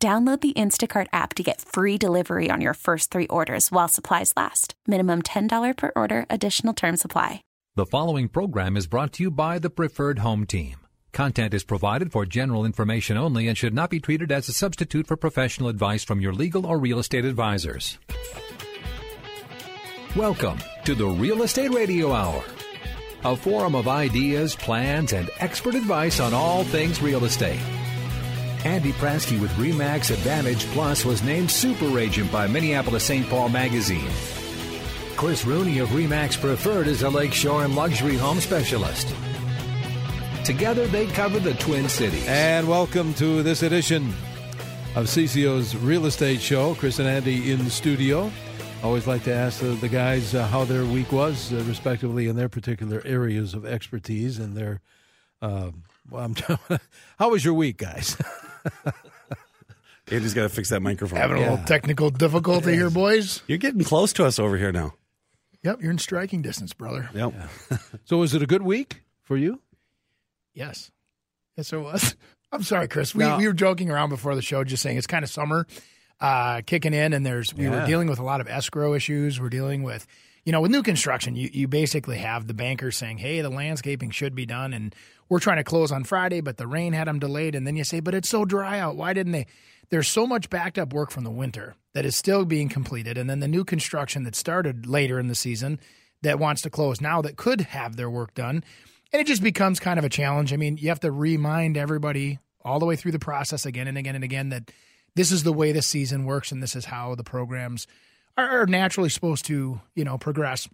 Download the Instacart app to get free delivery on your first three orders while supplies last. Minimum $10 per order, additional term supply. The following program is brought to you by the Preferred Home Team. Content is provided for general information only and should not be treated as a substitute for professional advice from your legal or real estate advisors. Welcome to the Real Estate Radio Hour, a forum of ideas, plans, and expert advice on all things real estate. Andy Prasky with Remax Advantage Plus was named Super Agent by Minneapolis St. Paul Magazine. Chris Rooney of Remax Preferred is a lakeshore and luxury home specialist. Together, they cover the Twin Cities. And welcome to this edition of CCO's Real Estate Show. Chris and Andy in the studio. Always like to ask the, the guys uh, how their week was, uh, respectively, in their particular areas of expertise and their. Uh, well, I'm how was your week, guys? Andy's got to fix that microphone. Having a little technical difficulty here, boys. You're getting close to us over here now. Yep, you're in striking distance, brother. Yep. so, was it a good week for you? Yes. Yes, it was. I'm sorry, Chris. We, Now- we were joking around before the show, just saying it's kind of summer uh, kicking in, and there's we were dealing with a lot of escrow issues. We're dealing with, you know, with new construction, you, you basically have the bankers saying, hey, the landscaping should be done, and we're trying to close on Friday, but the rain had them delayed. And then you say, but it's so dry out. Why didn't they? There's so much backed up work from the winter that is still being completed, and then the new construction that started later in the season that wants to close now that could have their work done. And it just becomes kind of a challenge. I mean, you have to remind everybody all the way through the process again and again and again that this is the way the season works and this is how the programs are, naturally supposed to, you know, progress.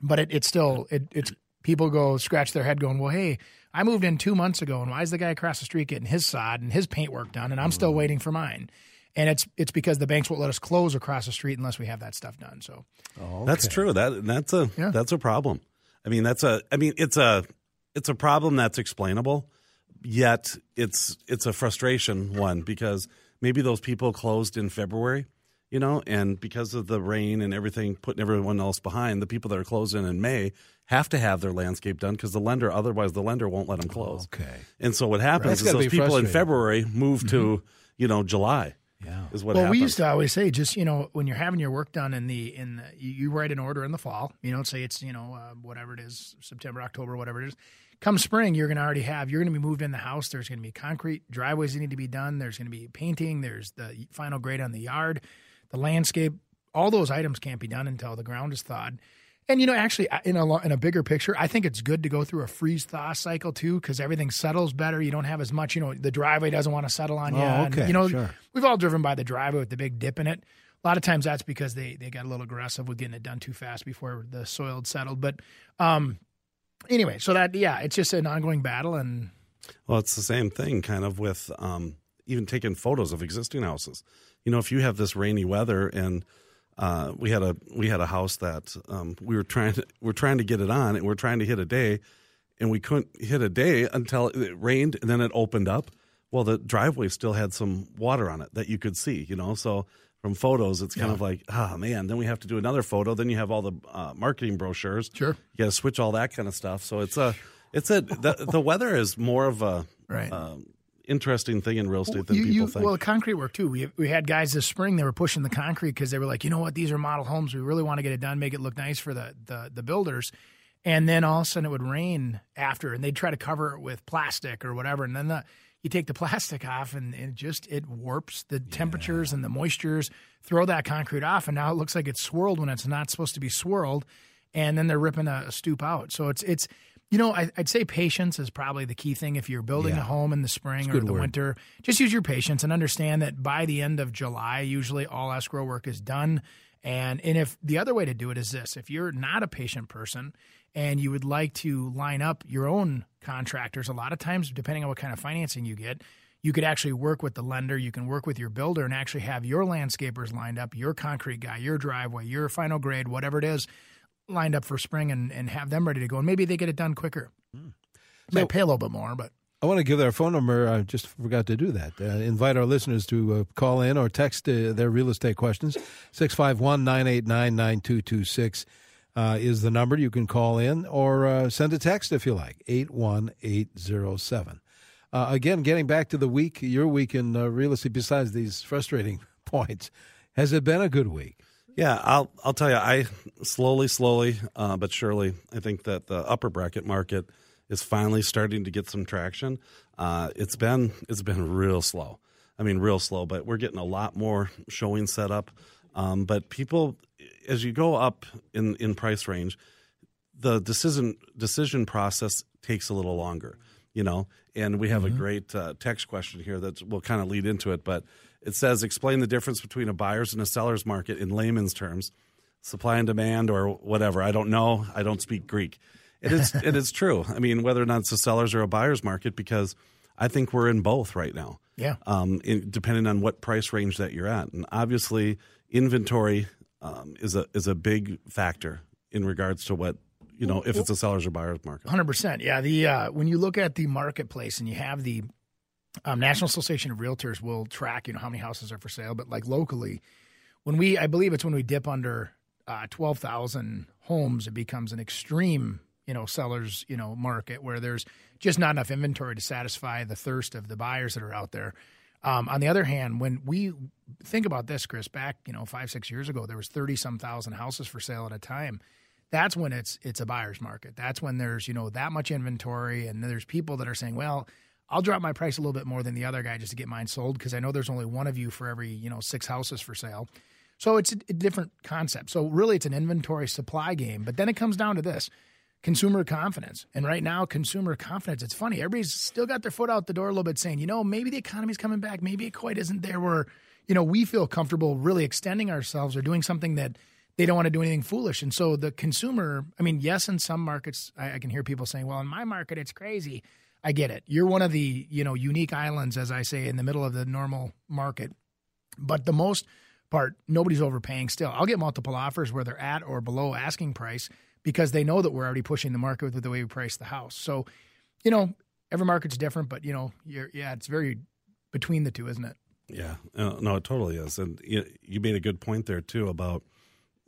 But it, it's still, it, it's people go scratch their head going, well, hey, I moved in two months ago and why is the guy across the street getting his sod and his paint work done and I'm still mm. waiting for mine? And it's it's because the banks won't let us close across the street unless we have that stuff done. So oh, That's true. That that's a Yeah. that's a problem. I mean, that's a I mean, it's a it's a problem that's explainable, yet it's it's a frustration one because maybe those people closed in February, you know, and because of the rain and everything putting everyone else behind, the people that are closing in May have to have their landscape done because the lender otherwise the lender won't let them close. Okay. And so what happens That's is those people in. February move to, you know, July. Yeah. Is what well, happens. we used to always say, just you know, when you're having your work done in the in the, you, you write an order in the fall. You know, say it's you know uh, whatever it is, September, October, whatever it is. Come spring, you're going to already have. You're going to be moved in the house. There's going to be concrete driveways that need to be done. There's going to be painting. There's the final grade on the yard, the landscape. All those items can't be done until the ground is thawed. And you know, actually, in a in a bigger picture, I think it's good to go through a freeze thaw cycle too, because everything settles better. You don't have as much. You know, the driveway doesn't want to settle on you. Oh, and, okay, you know, sure. we've all driven by the driveway with the big dip in it. A lot of times that's because they they got a little aggressive with getting it done too fast before the soil had settled. But um, anyway, so that yeah, it's just an ongoing battle, and Well, it's the same thing kind of with um, even taking photos of existing houses. You know, if you have this rainy weather and uh, we had a we had a house that um, we were trying to we're trying to get it on and we're trying to hit a day and we couldn't hit a day until it rained and then it opened up. Well, the driveway still had some water on it that you could see, you know. So from photos, it's kind of like, ah, man. Then we have to do another photo. Then you have all the uh, marketing brochures. Sure. you got to switch all that kind of stuff. So it's a, it's a the, the weather is more of a Right. um, interesting thing in real estate than you, people you, think. well, concrete work too. We we had guys this spring. They were pushing the concrete because they were like, you know what, these are model homes. We really want to get it done, make it look nice for the the, the builders. And then all of a sudden it would rain after, and they'd try to cover it with plastic or whatever. And then the you take the plastic off, and it just it warps the temperatures and the moistures. Throw that concrete off, and now it looks like it's swirled when it's not supposed to be swirled. And then they're ripping a, a stoop out. So it's it's you know I, I'd say patience is probably the key thing if you're building Yeah. a home in the spring or the word. winter. Just use your patience and understand that by the end of July, usually all escrow work is done. And and if the other way to do it is this, if you're not a patient person and you would like to line up your own contractors, a lot of times, depending on what kind of financing you get, you could actually work with the lender, you can work with your builder, and actually have your landscapers lined up, your concrete guy, your driveway, your final grade, whatever it is, lined up for spring, and, and have them ready to go. And maybe they get it done quicker. Mm. Might pay a little bit more, but I want to give their phone number. I just forgot to do that. Uh, invite our listeners to uh, call in or text uh, their real estate questions. 651 989 9226 uh, is the number. You can call in or uh, send a text if you like, 81807. Uh, again, getting back to the week, your week in real estate, besides these frustrating points, has it been a good week? Yeah, I'll I'll tell you. I slowly, slowly, but surely, I think that the upper bracket market – is finally starting to get some traction. Uh, it's been it's been real slow. I mean, real slow, but we're getting a lot more showing set up. Um, but people, as you go up in in price range, the decision decision process takes a little longer. You know, and we have mm-hmm. a great uh, text question here that will kind of lead into it. But it says, explain the difference between a buyer's and a seller's market in layman's terms, supply and demand, or whatever. I don't know. I don't speak Greek. It is it is true. I mean, whether or not it's a seller's or a buyer's market, because I think we're in both right now. Yeah. Um, in, depending on what price range that you're at, and obviously inventory um, is a is a big factor in regards to what you know if it's a seller's or buyer's market. Hundred percent. Yeah. The uh, when you look at the marketplace and you have the um, National Association of Realtors will track you know how many houses are for sale, but like locally, when we I believe it's when we dip under uh, twelve thousand homes, it becomes an extreme you know sellers you know market where there's just not enough inventory to satisfy the thirst of the buyers that are out there. Um, on the other hand, when we think about this, Chris, back you know five six years ago, there was thirty some thousand houses for sale at a time. That's when it's it's a buyer's market. That's when there's you know that much inventory, and there's people that are saying, well. I'll drop my price a little bit more than the other guy just to get mine sold because I know there's only one of you for every you know six houses for sale. So it's a, different concept. So really, it's an inventory supply game. But then it comes down to this: consumer confidence. And right now, consumer confidence, it's funny. Everybody's still got their foot out the door a little bit saying, you know, maybe the economy's coming back. Maybe it quite isn't there where, you know, we feel comfortable really extending ourselves or doing something that they don't want to do anything foolish. And so the consumer, I mean, yes, in some markets, I, I can hear people saying, well, in my market, it's crazy. I get it. You're one of the, you know, unique islands, as I say, in the middle of the normal market. But the most part, nobody's overpaying still. I'll get multiple offers where they're at or below asking price because they know that we're already pushing the market with the way we price the house. So, you know, every market's different, but you know, yeah, it's very between the two, isn't it? Yeah, uh, no, it totally is. And you, you made a good point there too about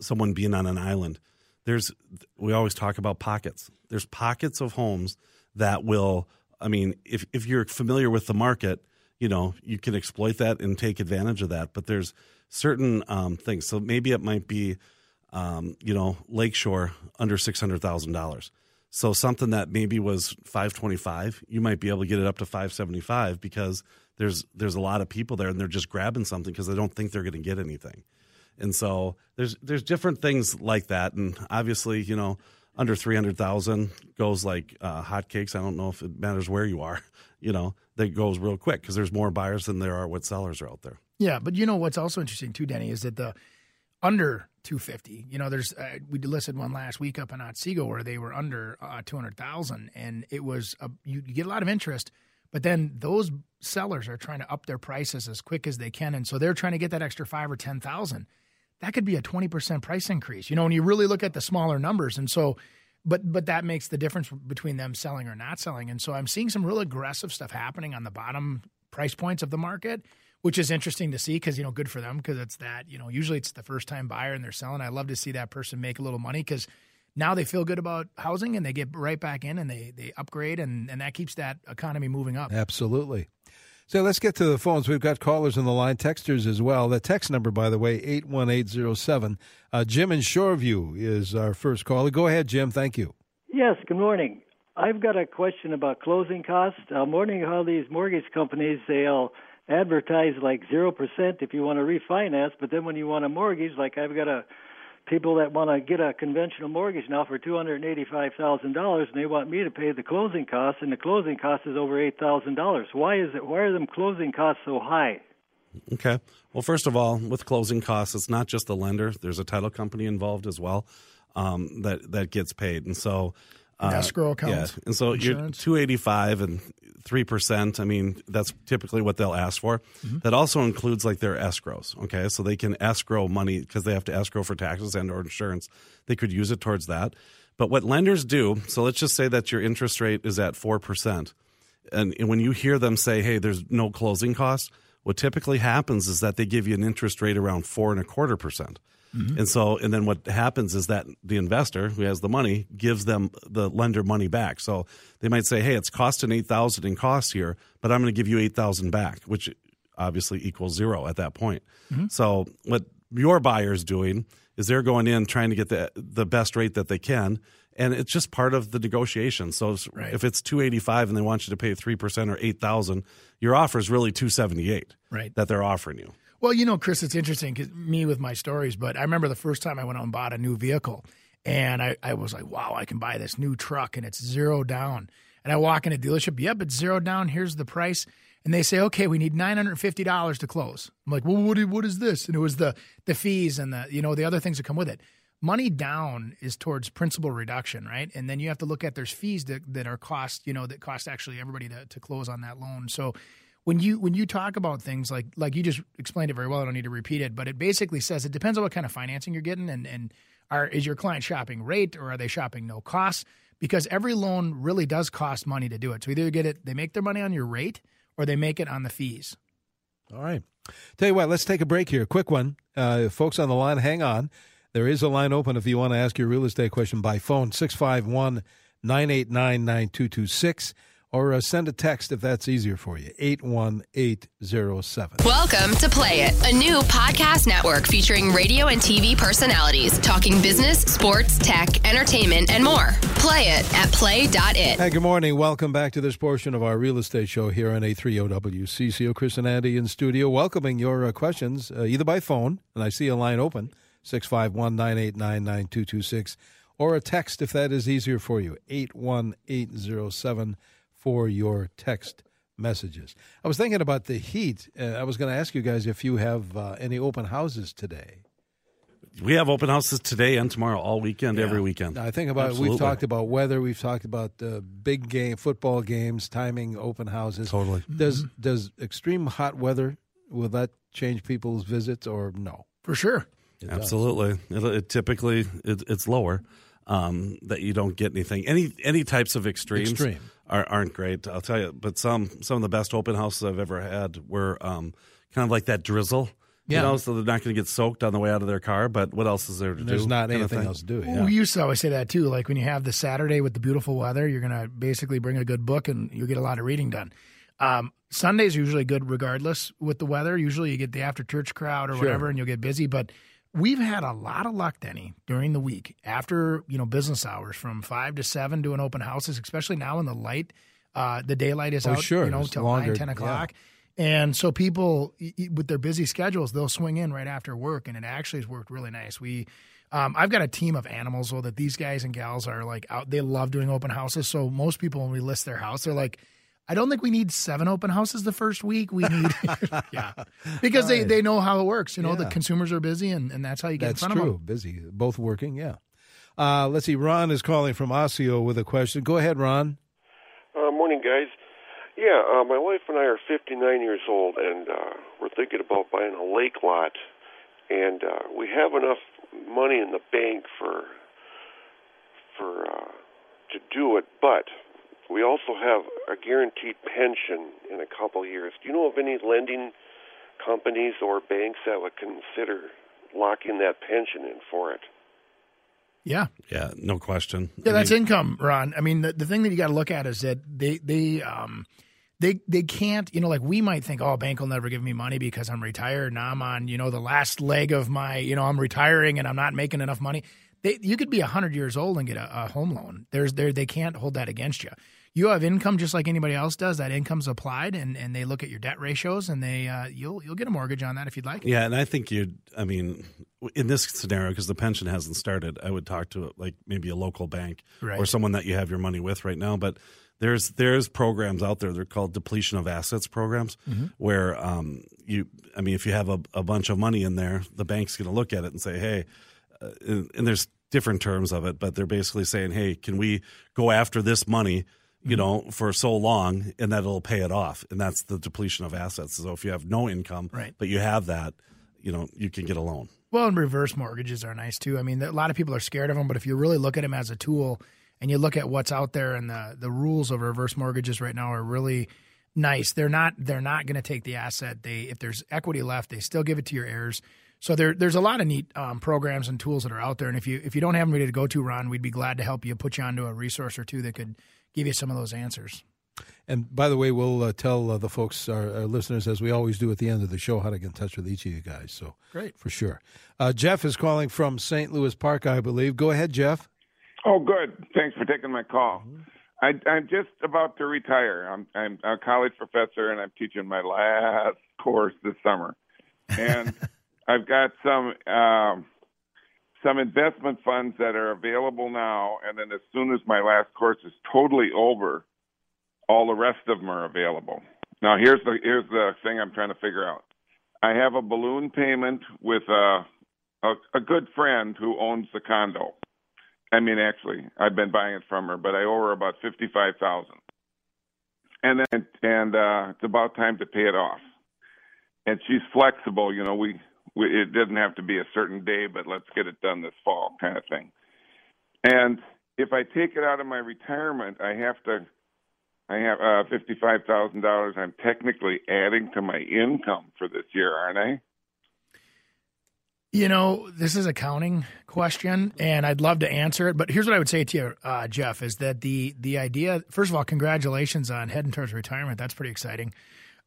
someone being on an island. There's, we always talk about pockets. There's pockets of homes that will. I mean, if if you're familiar with the market, you know you can exploit that and take advantage of that. But there's certain um, things. So maybe it might be um, you know, Lakeshore under six hundred thousand dollars. So something that maybe was five twenty five, you might be able to get it up to five seventy five because there's there's a lot of people there and they're just grabbing something because they don't think they're going to get anything. And so there's there's different things like that, and obviously, you know, under three hundred thousand goes like uh, hotcakes. I don't know if it matters where you are, you know, that goes real quick because there's more buyers than there are what sellers are out there. Yeah, but you know what's also interesting too, Denny, is that the under 250. You know, there's uh, we listed one last week up in Otsego where they were under uh, 200,000, and it was a, you, you, get a lot of interest, but then those sellers are trying to up their prices as quick as they can, and so they're trying to get that extra five or ten thousand. That could be a 20 percent price increase. You know, when you really look at the smaller numbers, and so. But but that makes the difference between them selling or not selling, and so I'm seeing some real aggressive stuff happening on the bottom price points of the market which is interesting to see because you know good for them because it's that you know usually it's the first time buyer and they're selling. I love to see that person make a little money because now they feel good about housing and they get right back in and they they upgrade and and that keeps that economy moving up. Absolutely. So let's get to the phones. We've got callers on the line, texters as well. The text number, by the way, 81807. Uh, Jim in Shoreview is our first caller. Go ahead, Jim. Thank you. Yes, good morning. I've got a question about closing costs. I'm wondering how these mortgage companies, they'll advertise like zero percent if you want to refinance, but then when you want a mortgage, like I've got a people that want to get a conventional mortgage now for two hundred and eighty-five thousand dollars, and they want me to pay the closing costs, and the closing cost is over eight thousand dollars. Why is it? Why are them closing costs so high? Okay. Well, first of all, with closing costs, it's not just the lender. There's a title company involved as well um, that that gets paid, and so Uh, Escrow accounts, Yeah. And so you're 285 and 3%. I mean, that's typically what they'll ask for. Mm-hmm. That also includes like their escrows. Okay. So they can escrow money because they have to escrow for taxes and or insurance. They could use it towards that. But what lenders do, so let's just say that your interest rate is at 4%. And, and when you hear them say, hey, there's no closing costs, what typically happens is that they give you an interest rate around four and a quarter percent. Mm-hmm. And so, and then what happens is that the investor who has the money gives them the lender money back. So they might say, "Hey, it's costing eight thousand in costs here, but I'm going to give you eight thousand back," which obviously equals zero at that point. Mm-hmm. So what your buyer's doing is they're going in trying to get the the best rate that they can, and it's just part of the negotiation. So if- Right. if it's two eighty five and they want you to pay three percent or eight thousand, your offer is really two seventy eight Right. that they're offering you. Well, you know, Chris, it's interesting because me with my stories, but I remember the first time I went out and bought a new vehicle, and I, I was like, wow, I can buy this new truck and it's zero down. And I walk in a dealership, yep, it's zero down. Here's the price. And they say, okay, we need nine hundred fifty dollars to close. I'm like, well, what, what is this? And it was the the fees and the you know the other things that come with it. Money down is towards principal reduction, right? And then you have to look at there's fees that, that are cost, you know, that cost actually everybody to, to close on that loan. So when you when you talk about things like like you just explained it very well, I don't need to repeat it, but it basically says it depends on what kind of financing you're getting and and are is your client shopping rate or are they shopping no cost? Because every loan really does cost money to do it. So either get it, they make their money on your rate or they make it on the fees. All right. Tell you what, let's take a break here. Quick one. Uh, folks on the line, hang on. There is a line open if you want to ask your real estate question by phone, 651 989 9226, or uh, send a text if that's easier for you, 81807. Welcome to Play It, a new podcast network featuring radio and TV personalities talking business, sports, tech, entertainment, and more. Play it at play.it. Hey, good morning. Welcome back to this portion of our real estate show here on 830 WCCO. Chris and Andy in studio, welcoming your uh, questions uh, either by phone, and I see a line open, 651 989 9226, or a text if that is easier for you, 81807 for your text messages. I was thinking about the heat. Uh, I was going to ask you guys if you have uh, any open houses today. We have open houses today and tomorrow, all weekend, every weekend. I think about Absolutely. we've talked about weather, we've talked about uh, big game football games, timing open houses. Totally. Does does extreme hot weather will that change people's visits or no? For sure. Absolutely. It, it typically it, it's lower um, that you don't get anything. Any any types of extremes Extreme. Are, aren't great. I'll tell you. But some some of the best open houses I've ever had were um, kind of like that drizzle. Yeah. You know, so they're not going to get soaked on the way out of their car. But what else is there to do? There's not anything else to do. We used to always say that too. Like when you have the Saturday with the beautiful weather, you're gonna basically bring a good book and you'll get a lot of reading done. Um, Sunday's are usually good regardless with the weather. Usually you get the after church crowd or Sure. whatever and you'll get busy. But we've had a lot of luck, Denny, during the week after, you know, business hours from five to seven doing open houses, especially now in the light uh, the daylight is Oh, out, sure. you know, till nine, ten yeah. o'clock. And so people with their busy schedules, they'll swing in right after work, and it actually has worked really nice. We, um, I've got a team of animals though that these guys and gals are like out. They love doing open houses. So most people, when we list their house, they're like, "I don't think we need seven open houses the first week. We need, yeah, because they they know how it works. You know, the consumers are busy, and, and that's how you get That's in front true. of them. Busy, both working. Yeah. Uh, let's see. Ron is calling from Osseo with a question. Go ahead, Ron. Uh, morning, guys. Yeah, uh, my wife and I are 59 years old, and uh, we're thinking about buying a lake lot. And uh, we have enough money in the bank for for uh, to do it, but we also have a guaranteed pension in a couple of years. Do you know of any lending companies or banks that would consider locking that pension in for it? Yeah, Yeah, no question. Yeah, I that's mean, income, Ron. I mean, the, the thing that you got to look at is that they they um they they can't you know like we might think oh a bank will never give me money because I'm retired now I'm on you know the last leg of my you know I'm retiring and I'm not making enough money. They, you could be hundred years old and get a, a home loan. There's there they can't hold that against you. You have income just like anybody else does. That income's applied, and, and they look at your debt ratios, and they uh, you'll you'll get a mortgage on that if you'd like. Yeah, and I think you'd. I mean, in this scenario, because the pension hasn't started, I would talk to like maybe a local bank Right. or someone that you have your money with right now. But there's there's programs out there. They're called depletion of assets programs, where um, you. I mean, if you have a, a bunch of money in there, the bank's going to look at it and say, hey. Uh, and, and there's different terms of it, but they're basically saying, "Hey, can we go after this money?" You know, for so long, and that it'll pay it off, and that's the depletion of assets. So if you have no income, Right. but you have that, you know, you can get a loan. Well, and reverse mortgages are nice too. I mean, a lot of people are scared of them, but if you really look at them as a tool and you look at what's out there and the the rules of reverse mortgages right now are really nice. They're not they're not going to take the asset. They if there's equity left, they still give it to your heirs. So there there's a lot of neat um, programs and tools that are out there. And if you if you don't have ready to go to, Ron, we'd be glad to help you put you onto a resource or two that could give you some of those answers. And by the way, we'll uh, tell uh, the folks, our, our listeners, as we always do at the end of the show, how to get in touch with each of you guys. So Great. for sure. Uh, Jeff is calling from St. Louis Park, I believe. Go ahead, Jeff. Oh, good. Thanks for taking my call. I, I'm just about to retire. I'm, I'm a college professor, and I'm teaching my last course this summer. And I've got some um, some investment funds that are available now, and then as soon as my last course is totally over, all the rest of them are available. Now, here's the here's the thing I'm trying to figure out. I have a balloon payment with a a, a good friend who owns the condo. I mean, actually, I've been buying it from her, but I owe her about fifty-five thousand, and then and uh, it's about time to pay it off. And she's flexible, you know. We, it doesn't have to be a certain day, but let's get it done this fall, kind of thing. And if I take it out of my retirement, I have to. I have uh, fifty-five thousand dollars. I'm technically adding to my income for this year, aren't I? You know, this is a counting question, and I'd love to answer it. But here's what I would say to you, uh, Jeff: is that the the idea? First of all, congratulations on heading towards retirement. That's pretty exciting.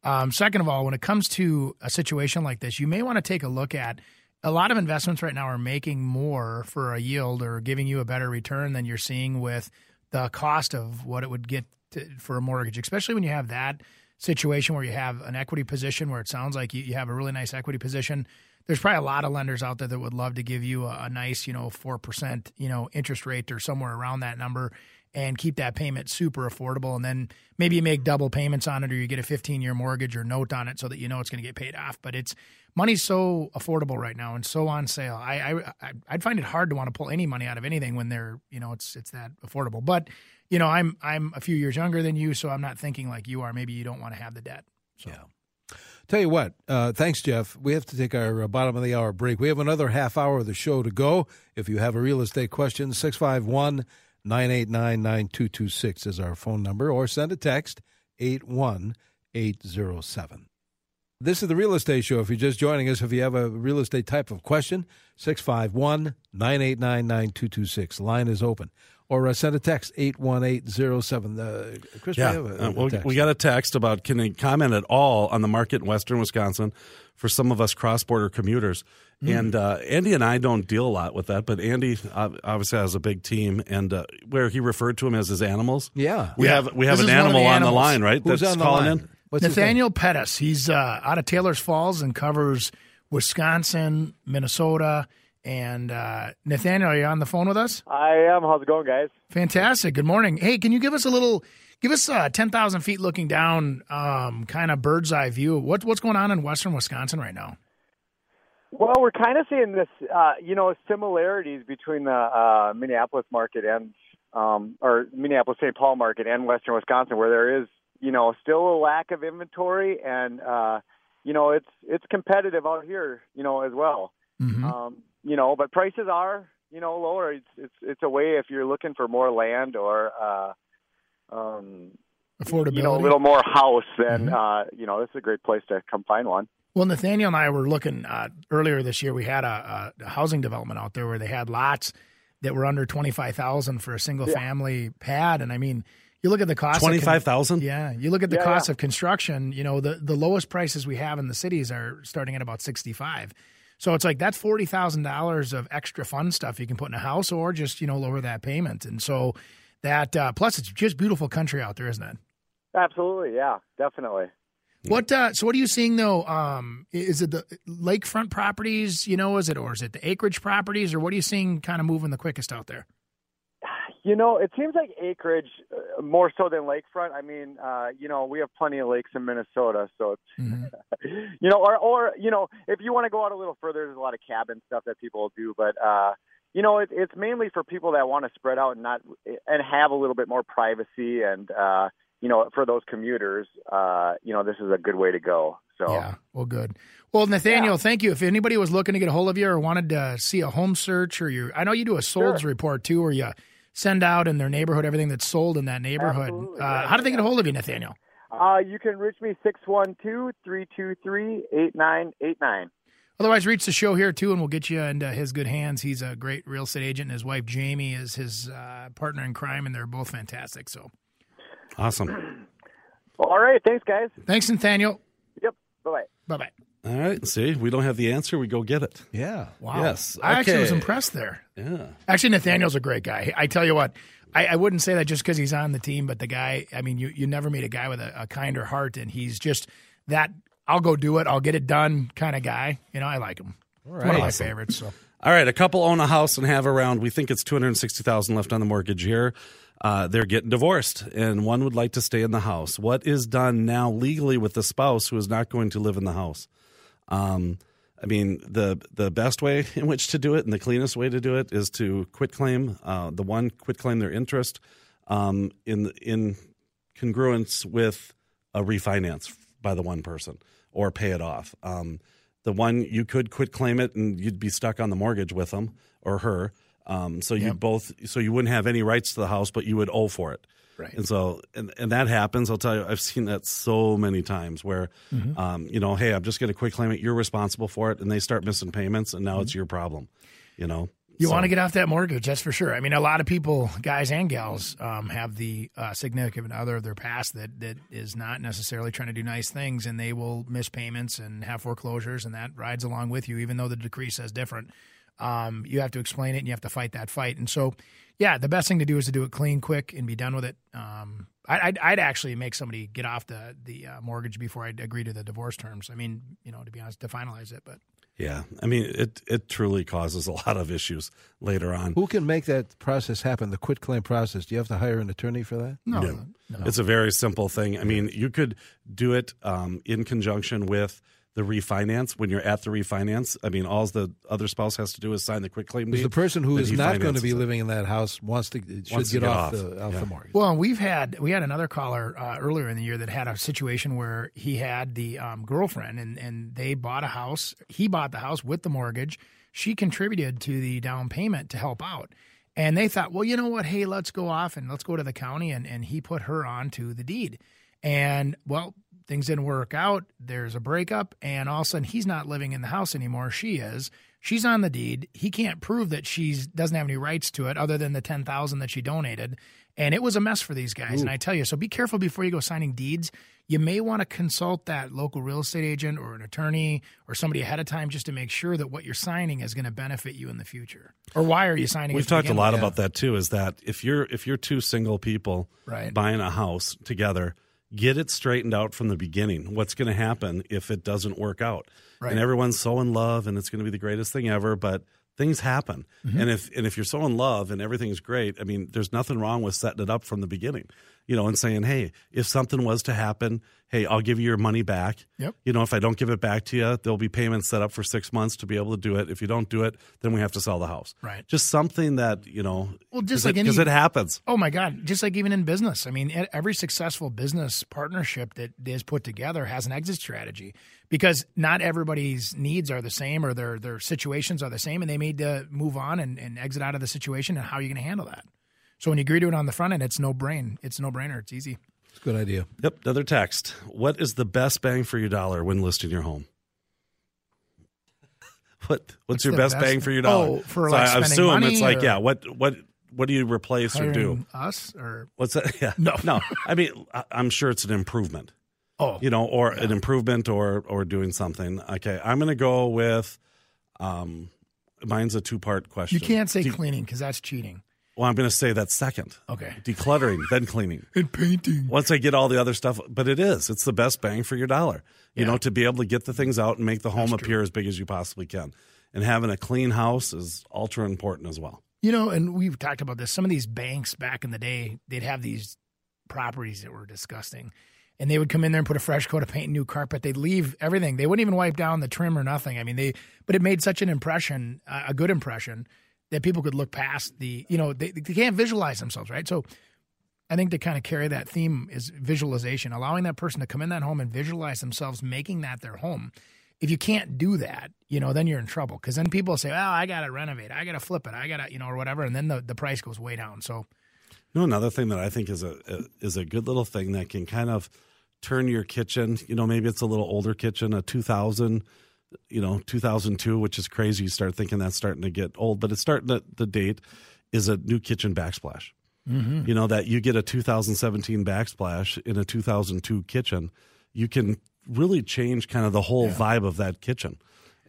Um, second of all, when it comes to a situation like this, you may want to take a look at. A lot of investments right now are making more for a yield or giving you a better return than you're seeing with the cost of what it would get to, for a mortgage, especially when you have that situation where you have an equity position where it sounds like you, you have a really nice equity position there's probably a lot of lenders out there that would love to give you a, a nice, you know, four percent, you know, interest rate or somewhere around that number, and keep that payment super affordable. And then maybe you make double payments on it, or you get a 15 year mortgage or note on it, so that you know it's going to get paid off. But it's money's so affordable right now and so on sale. I, I I'd find it hard to want to pull any money out of anything when they're, you know, it's it's that affordable. But you know, I'm I'm a few years younger than you, so I'm not thinking like you are. Maybe you don't want to have the debt. So. Yeah. Tell you what, uh, thanks, Jeff. We have to take our uh, bottom of the hour break. We have another half hour of the show to go. If you have a real estate question, 651 989 9226 is our phone number, or send a text 81807. This is the Real Estate Show. If you're just joining us, if you have a real estate type of question, 651 989 9226. Line is open. Or uh, send a text 81807. Uh, Chris, we Yeah, have a, uh, well, we got a text about can they comment at all on the market in Western Wisconsin for some of us cross-border commuters. Hmm. And uh, Andy and I don't deal a lot with that, but Andy uh, obviously has a big team, and uh, where he referred to him as his animals. Yeah. we Yeah. have we have This an is one of the animal on the line, right? Who's that's on the calling line? in. What's? Nathaniel Pettis. He's uh, out of Taylor's Falls and covers Wisconsin, Minnesota. And uh, Nathaniel, are you on the phone with us? I am. How's it going, guys? Fantastic. Good morning. Hey, can you give us a little, give us a 10,000 feet looking down um, kind of bird's eye view? What, what's going on in western Wisconsin right now? Well, we're kind of seeing this, uh, you know, similarities between the uh, Minneapolis market and, um, or Minneapolis St. Paul market and Western Wisconsin, where there is, you know, still a lack of inventory, and uh, you know, it's it's competitive out here, you know, as well. Mm-hmm. Um, you know, but prices are, you know, lower. It's it's it's a way if you're looking for more land or, uh, um, Affordability. you know, a little more house, then Mhm. uh, you know, this is a great place to come find one. Well, Nathaniel and I were looking uh, earlier this year. We had a, a housing development out there where they had lots that were under twenty five thousand for a single Yeah. family pad, and I mean, you look at the cost. Twenty five thousand. Yeah, you look at the Yeah, cost yeah. of construction. You know, the the lowest prices we have in the cities are starting at about sixty five. So it's like that's forty thousand dollars of extra fun stuff you can put in a house, or just you know lower that payment. And so that uh, plus it's just beautiful country out there, isn't it? Absolutely, yeah, definitely. What uh, so what are you seeing though? Um, is it the lakefront properties? You know, is it or is it the acreage properties, or what are you seeing kind of moving the quickest out there? You know, it seems like acreage uh, more so than lakefront. I mean, uh, you know, we have plenty of lakes in Minnesota, so it's Mhm. you know, or or you know, if you want to go out a little further, there's a lot of cabin stuff that people do. But uh, you know, it, it's mainly for people that want to spread out and not and have a little bit more privacy and uh, you know, for those commuters, uh, you know, this is a good way to go. So Yeah, well, good. Well, Nathaniel, thank you. If anybody was looking to get a hold of you or wanted to see a home search or you, I know you do a solds report too, where you send out in their neighborhood everything that's sold in that neighborhood. Uh, yeah, how do they get a hold of you, Nathaniel? Uh, you can reach me 612-323-8989. Otherwise, reach the show here too, and we'll get you into his good hands. He's a great real estate agent, and his wife Jamie is his uh, partner in crime, and they're both fantastic. So, Awesome. All right, thanks guys. thanks, Nathaniel. Yep. Bye-bye. Bye bye. All right. See, we don't have the answer. We go get it. Yeah. Wow. Yes. I actually was impressed there. Yeah. Actually, Nathaniel's a great guy. I tell you what, I, I wouldn't say that just because he's on the team, but the guy, I mean, you, you never meet a guy with a, a kinder heart, and he's just that I'll go do it, I'll get it done kind of guy. You know, I like him. One of my Awesome. favorites. So. All right, a couple own a house and have around. We think it's two hundred sixty thousand left on the mortgage here. Uh, they're getting divorced, and one would like to stay in the house. What is done now legally with the spouse who is not going to live in the house? Um, I mean, the the best way in which to do it, and the cleanest way to do it, is to quit claim uh, the one quit claim their interest um, in in congruence with a refinance by the one person or pay it off. Um, the one you could quit claim it and you'd be stuck on the mortgage with them or her. Um, so you both so you wouldn't have any rights to the house, but you would owe for it. Right. And so and, and that happens. I'll tell you, I've seen that so many times where, Mm-hmm. um, you know, hey, I'm just going to quit claim it. You're responsible for it, and they start missing payments, and now it's your problem. You know. Mm-hmm. You So- want to get off that mortgage, that's for sure. I mean, a lot of people, guys and gals, um, have the uh, significant other of their past that that is not necessarily trying to do nice things, and they will miss payments and have foreclosures, and that rides along with you, even though the decree says different. Um, you have to explain it, and you have to fight that fight. And so, yeah, the best thing to do is to do it clean, quick, and be done with it. Um, I, I'd, I'd actually make somebody get off the the uh, mortgage before I'd agree to the divorce terms. I mean, you know, to be honest, to finalize it, but. Yeah, I mean, it it truly causes a lot of issues later on. Who can make that process happen? The quit claim process. Do you have to hire an attorney for that? No, No. It's a very simple thing. I mean, you could do it um, in conjunction with the refinance when you're at the refinance. I mean, all the other spouse has to do is sign the quick claim Because deed. the person who then is he not going to be it. living in that house wants to should Wants get, to get off, off. the off Yeah. the mortgage. Well, we've had we had another caller uh, earlier in the year that had a situation where he had the um, girlfriend and and they bought a house. He bought the house with the mortgage. She contributed to the down payment to help out. And they thought, well, you know what? Hey, let's go off and let's go to the county. And, and he put her on to the deed. And well, things didn't work out. There's a breakup. And all of a sudden, he's not living in the house anymore. She is. She's on the deed. He can't prove that she doesn't have any rights to it other than the 10000 that she donated. And it was a mess for these guys. And I tell you, so be careful before you go signing deeds. You may want to consult that local real estate agent or an attorney or somebody ahead of time just to make sure that what you're signing is going to benefit you in the future. Or why are you signing? We've talked a lot with? about that too. Is that if you're if you're two single people Right. buying a house together, get it straightened out from the beginning. What's going to happen if it doesn't work out? Right. And everyone's so in love, and it's going to be the greatest thing ever. But things happen, Mm-hmm. and if and if you're so in love and everything's great, I mean, there's nothing wrong with setting it up from the beginning. You know, and saying, hey, if something was to happen, hey, I'll give you your money back. Yep. You know, if I don't give it back to you, there'll be payments set up for six months to be able to do it. If you don't do it, then we have to sell the house. Right. Just something that you know. Well, just like it, because it happens. Oh my God! Just like even in business, I mean, every successful business partnership that is put together has an exit strategy because not everybody's needs are the same or their their situations are the same, and they need to move on and, and exit out of the situation. And how are you going to handle that? So when you agree to it on the front end, it's no brain. It's no brainer. It's easy. It's a good idea. Yep. Another text. What is the best bang for your dollar when listing your home? What What's, What's your best, best- bang for your dollar? Oh, for, So like, I spending assume money it's like or- yeah. What what what do you replace or do? Us or What's that? Yeah. No. no. I mean, I- I'm sure it's an improvement. oh, you know, or an improvement or or doing something. Okay, I'm going to go with. Um, mine's a two part question. you can't say De- cleaning because that's cheating. Well, I'm going to say that second. Okay. Decluttering, then cleaning. And painting. Once I get all the other stuff, but it is. It's the best bang for your dollar. You Yeah. know, to be able to get the things out and make the home appear as big as you possibly can. And having a clean house is ultra important as well. You know, and we've talked about this. Some of these banks back in the day, they'd have these properties that were disgusting. And they would come in there and put a fresh coat of paint and new carpet. They'd leave everything. They wouldn't even wipe down the trim or nothing. I mean, they, but it made such an impression, a good impression, that people could look past the, you know, they, they can't visualize themselves, right? So I think to kind of carry that theme is visualization, allowing that person to come in that home and visualize themselves making that their home. If you can't do that, you know, then you're in trouble because then people say, "Oh, I got to renovate, I got to flip it, I got to, you know, or whatever," and then the, the price goes way down. So, you know, another thing that I think is a uh, is a good little thing that can kind of turn your kitchen. You know, maybe it's a little older kitchen, a 2000, you know, 2002, which is crazy. You start thinking that's starting to get old, but it's starting to the date is a new kitchen backsplash. Mm-hmm. You know that you get a 2017 backsplash in a 2002 kitchen, you can really change kind of the whole yeah. vibe of that kitchen.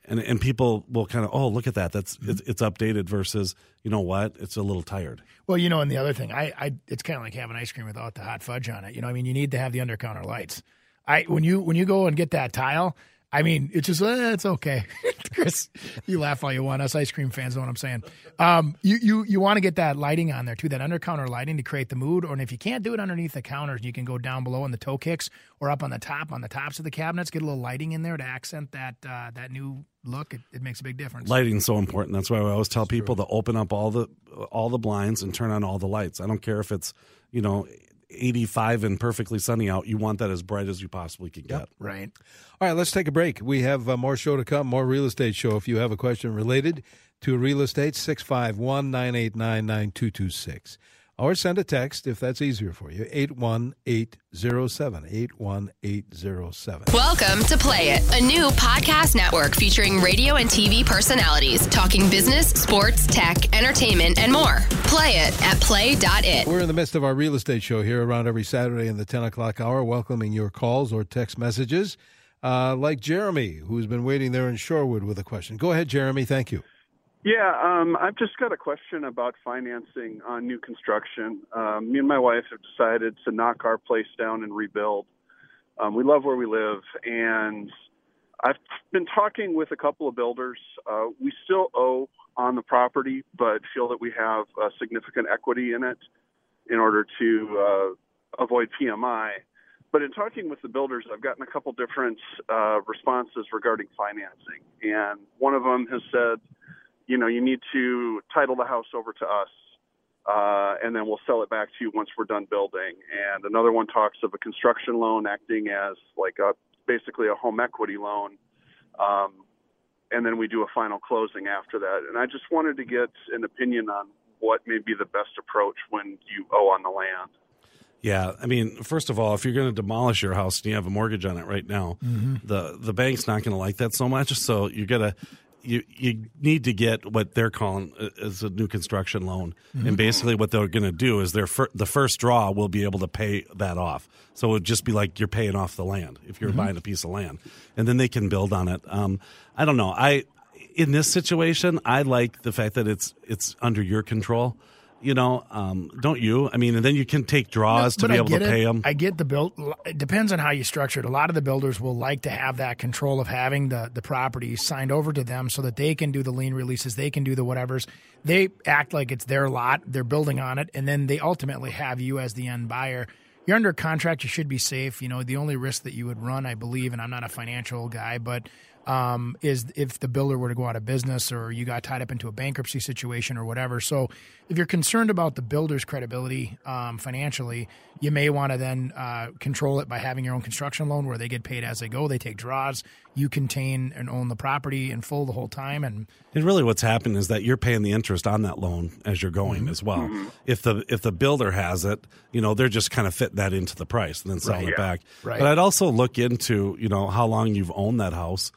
And, and people will kind of oh look at that that's mm-hmm. it's, it's, updated versus you know what it's a little tired well you know and the other thing i, I it's kind of like having ice cream without the hot fudge on it you know i mean you need to have the under counter lights i when you when you go and get that tile I mean, it's just eh, it's okay, Chris. You laugh all you want. Us ice cream fans know what I'm saying. Um, you you you want to get that lighting on there too, that under counter lighting to create the mood. Or if you can't do it underneath the counters, you can go down below in the toe kicks or up on the top on the tops of the cabinets. Get a little lighting in there to accent that uh, that new look. It, it, makes a big difference. Lighting's so important. That's why I always tell people to open up all the all the blinds and turn on all the lights. I don't care if it's you know 85 and perfectly sunny out, you want that as bright as you possibly can get. Yep, right. All right, let's take a break. We have uh, more show to come, more real estate show. If you have a question related to real estate, 651 989 9226 or send a text if that's easier for you. 81807 81807 welcome to play it a new podcast network featuring radio and tv personalities talking business sports tech entertainment and more. Play it at play.it we're in the midst of our real estate show here around every saturday in the 10 o'clock hour welcoming your calls or text messages uh, like jeremy who's been waiting there in shorewood with a question. Go ahead jeremy. Thank you yeah, um, I've just got a question about financing on new construction. Um, me and my wife have decided to knock our place down and rebuild. Um, we love where we live, and I've been talking with a couple of builders. Uh, we still owe on the property, but feel that we have significant equity in it in order to uh, avoid PMI. But in talking with the builders, I've gotten a couple different uh, responses regarding financing, and one of them has said you know, you need to title the house over to us, uh, and then we'll sell it back to you once we're done building. And another one talks of a construction loan acting as like a basically a home equity loan, um, and then we do a final closing after that. And I just wanted to get an opinion on what may be the best approach when you owe on the land. Yeah, I mean, first of all, if you're going to demolish your house and you have a mortgage on it right now, mm-hmm. the the bank's not going to like that so much. So you got to you you need to get what they're calling as a new construction loan, mm-hmm. and basically what they're going to do is their fir- the first draw will be able to pay that off. So it would just be like you're paying off the land if you're mm-hmm. buying a piece of land, and then they can build on it. Um, I don't know. I in this situation, I like the fact that it's it's under your control you know, um, don't you? I mean, and then you can take draws no, to be able to it. pay them. I get the build. It depends on how you structure it. A lot of the builders will like to have that control of having the the property signed over to them so that they can do the lien releases, they can do the whatevers. They act like it's their lot. They're building on it, and then they ultimately have you as the end buyer. You're under contract. You should be safe. You know, the only risk that you would run, I believe, and I'm not a financial guy, but um, is if the builder were to go out of business or you got tied up into a bankruptcy situation or whatever. So, if you're concerned about the builder's credibility um, financially, you may want to then uh, control it by having your own construction loan where they get paid as they go. They take draws. You contain and own the property in full the whole time. And and really, what's happened is that you're paying the interest on that loan as you're going mm-hmm. as well. Mm-hmm. If the if the builder has it, you know, they're just kind of fit that into the price and then selling right, it yeah. back. Right. But I'd also look into you know how long you've owned that house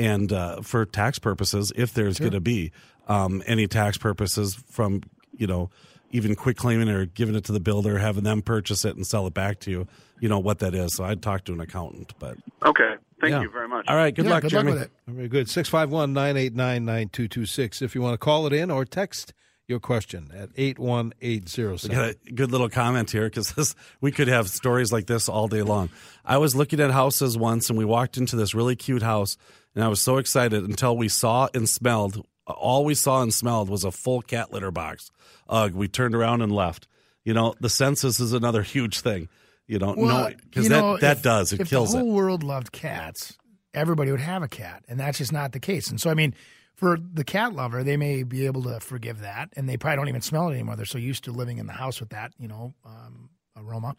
and uh, for tax purposes, if there's sure. going to be um, any tax purposes from you know even quick claiming or giving it to the builder, having them purchase it and sell it back to you, you know what that is. So I'd talk to an accountant. But okay, thank yeah. you very much. All right, good yeah, luck, good Jeremy. Luck with it. Very good. 651 989 9226 if you want to call it in or text your question at 81807. We got a good little comment here because we could have stories like this all day long. I was looking at houses once and we walked into this really cute house and I was so excited until we saw and smelled. All we saw and smelled was a full cat litter box. Ugh, we turned around and left. You know, the senses is another huge thing. You don't well, know because that know, that if, does it kills it. if the whole it. world loved cats, everybody would have a cat, and that's just not the case. And so, I mean, for the cat lover, they may be able to forgive that, and they probably don't even smell it anymore. They're so used to living in the house with that, you know, um, aroma.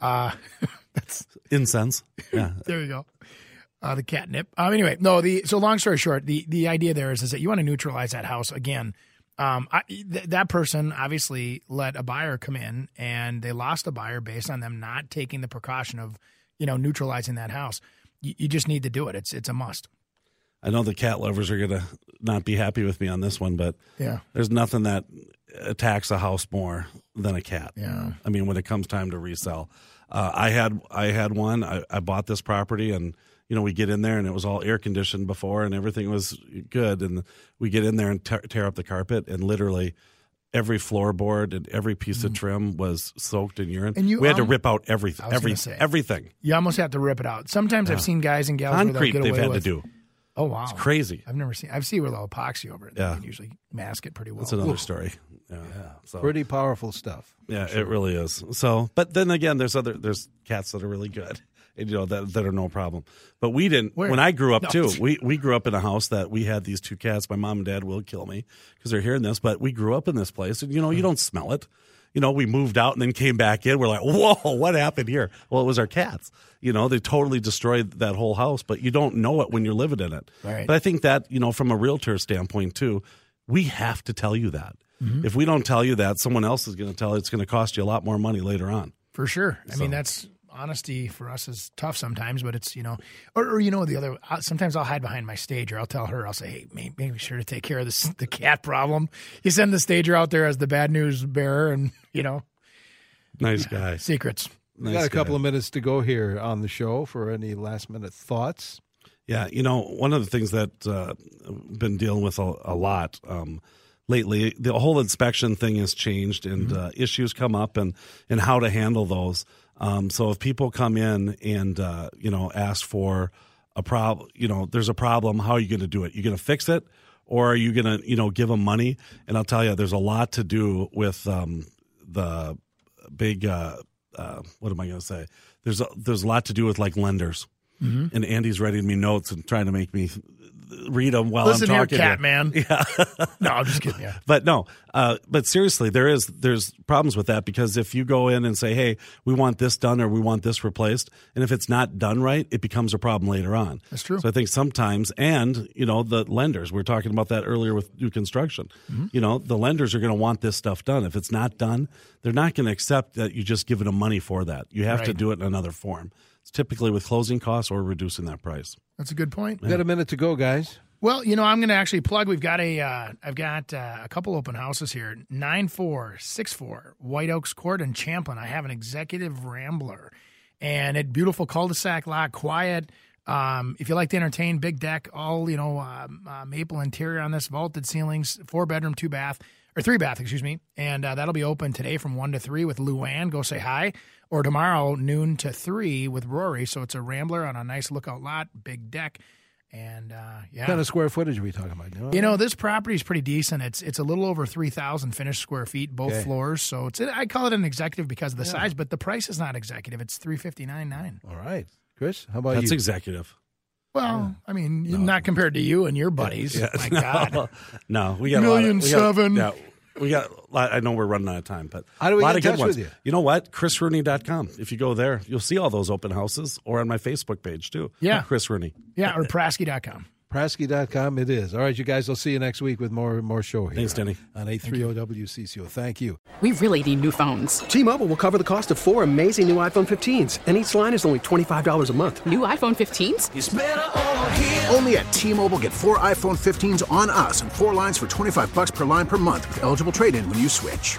Uh, that's Incense. Yeah. there you go. Uh, the catnip. Um, anyway, no. The so long story short, the the idea there is is that you want to neutralize that house again. Um, I, th- that person obviously let a buyer come in, and they lost a buyer based on them not taking the precaution of, you know, neutralizing that house. You, you just need to do it. It's it's a must. I know the cat lovers are going to not be happy with me on this one, but Yeah. there's nothing that attacks a house more than a cat. Yeah. I mean, when it comes time to resell, uh, I had I had one. I, I bought this property, and you know, we get in there, and it was all air conditioned before, and everything was good. And we get in there and tear tear up the carpet, and literally every floorboard and every piece of trim was soaked in urine. Mm. And you we had to um, rip out everything, I was every say. everything. You almost have to rip it out. Sometimes I've seen guys and gals where Concrete get they've away had with. to do. Oh wow, It's crazy. I've never seen. I've seen with a little epoxy over it. They Yeah. can usually mask it pretty well. That's another Oof. story. Yeah. So Pretty powerful stuff. Yeah, it really is. So, but then again, there's other there's cats that are really good, and, you know that that are no problem. But we didn't. Where? When I grew up No. too, we we grew up in a house that we had these two cats. My mom and dad will kill me because they're hearing this, but we grew up in this place, and you know you don't smell it. You know, we moved out and then came back in. We're like, whoa, what happened here? Well, it was our cats. You know, they totally destroyed that whole house, but you don't know it when you're living in it. Right. But I think that, you know, from a realtor standpoint too, we have to tell you that. Mm-hmm. If we don't tell you that, someone else is going to tell you it's going to cost you a lot more money later on. For sure. I mean, that's honesty for us is tough sometimes, but it's, you know, or, or you know, the other, uh, sometimes I'll hide behind my stager. I'll tell her, I'll say, hey, make, make sure to take care of this, the cat problem. You send the stager out there as the bad news bearer and, you know, Nice guy. secrets. We got a couple of minutes to go here on the show for any last minute thoughts. Yeah, you know, one of the things that uh, I've been dealing with a, a lot um, lately, the whole inspection thing has changed, and uh, issues come up, and and how to handle those. Um, so if people come in and uh, you know ask for a problem, you know, there's a problem. How are you going to do it? You going to fix it, or are you going to you know give them money? And I'll tell you, there's a lot to do with um, the big. Uh, uh, what am I going to say? There's a, there's a lot to do with like lenders. Mm-hmm. And Andy's writing me notes and trying to make me read them while Listen I'm here, talking. cat to- man. Yeah. No, I'm just kidding. Yeah. But no, uh, but seriously, there is there's problems with that because if you go in and say, "Hey, we want this done or we want this replaced," and if it's not done right, it becomes a problem later on. That's true. So I think sometimes, and you know, the lenders We are talking about that earlier with new construction. Mm-hmm. You know, the lenders are going to want this stuff done. If it's not done, they're not going to accept that you just giving them money for that. You have to do it in another form. It's typically with closing costs or reducing that price. That's a good point. We got a minute to go, guys. Well, you know, I'm going to actually plug. We've got a, uh, I've got uh, a couple open houses here. Nine four six four White Oaks Court in Champlin. I have an executive rambler, and it beautiful cul-de-sac lot, quiet. Um, if you like to entertain, big deck, all you know, um, uh, maple interior on this, vaulted ceilings, four bedroom, two bath, or three bath, excuse me, and uh, that'll be open today from one to three with Luann. Go say hi, or tomorrow noon to three with Rory. So it's a rambler on a nice lookout lot, big deck. And uh, yeah, What kind of square footage are we talking about? you know, this property is pretty decent. It's it's a little over three thousand finished square feet, both Okay. floors. So it's I call it an executive because of the size, but the price is not executive. It's three fifty nine nine. All right. Chris, how about That's you? executive. Well, I mean, not compared to you and your buddies. Yeah. My God, no, we got Million a lot of, we got- seven. yeah, we got. a lot- I know we're running out of time, but How do we a lot get of in good touch ones. with you? You know what? ChrisRooney.com. If you go there, you'll see all those open houses, or on my Facebook page too. Yeah. Chris Rooney. yeah, or Prasky.com. Prasky.com it is. All right, you guys, I'll see you next week with more more show here. Thanks, Denny. On 830 WCCO. Thank you. We really need new phones. T-Mobile will cover the cost of four amazing new iPhone 15s, and each line is only $25 a month. New iPhone 15s? Only at T-Mobile get four iPhone 15s on us and four lines for 25 bucks per line per month with eligible trade-in when you switch.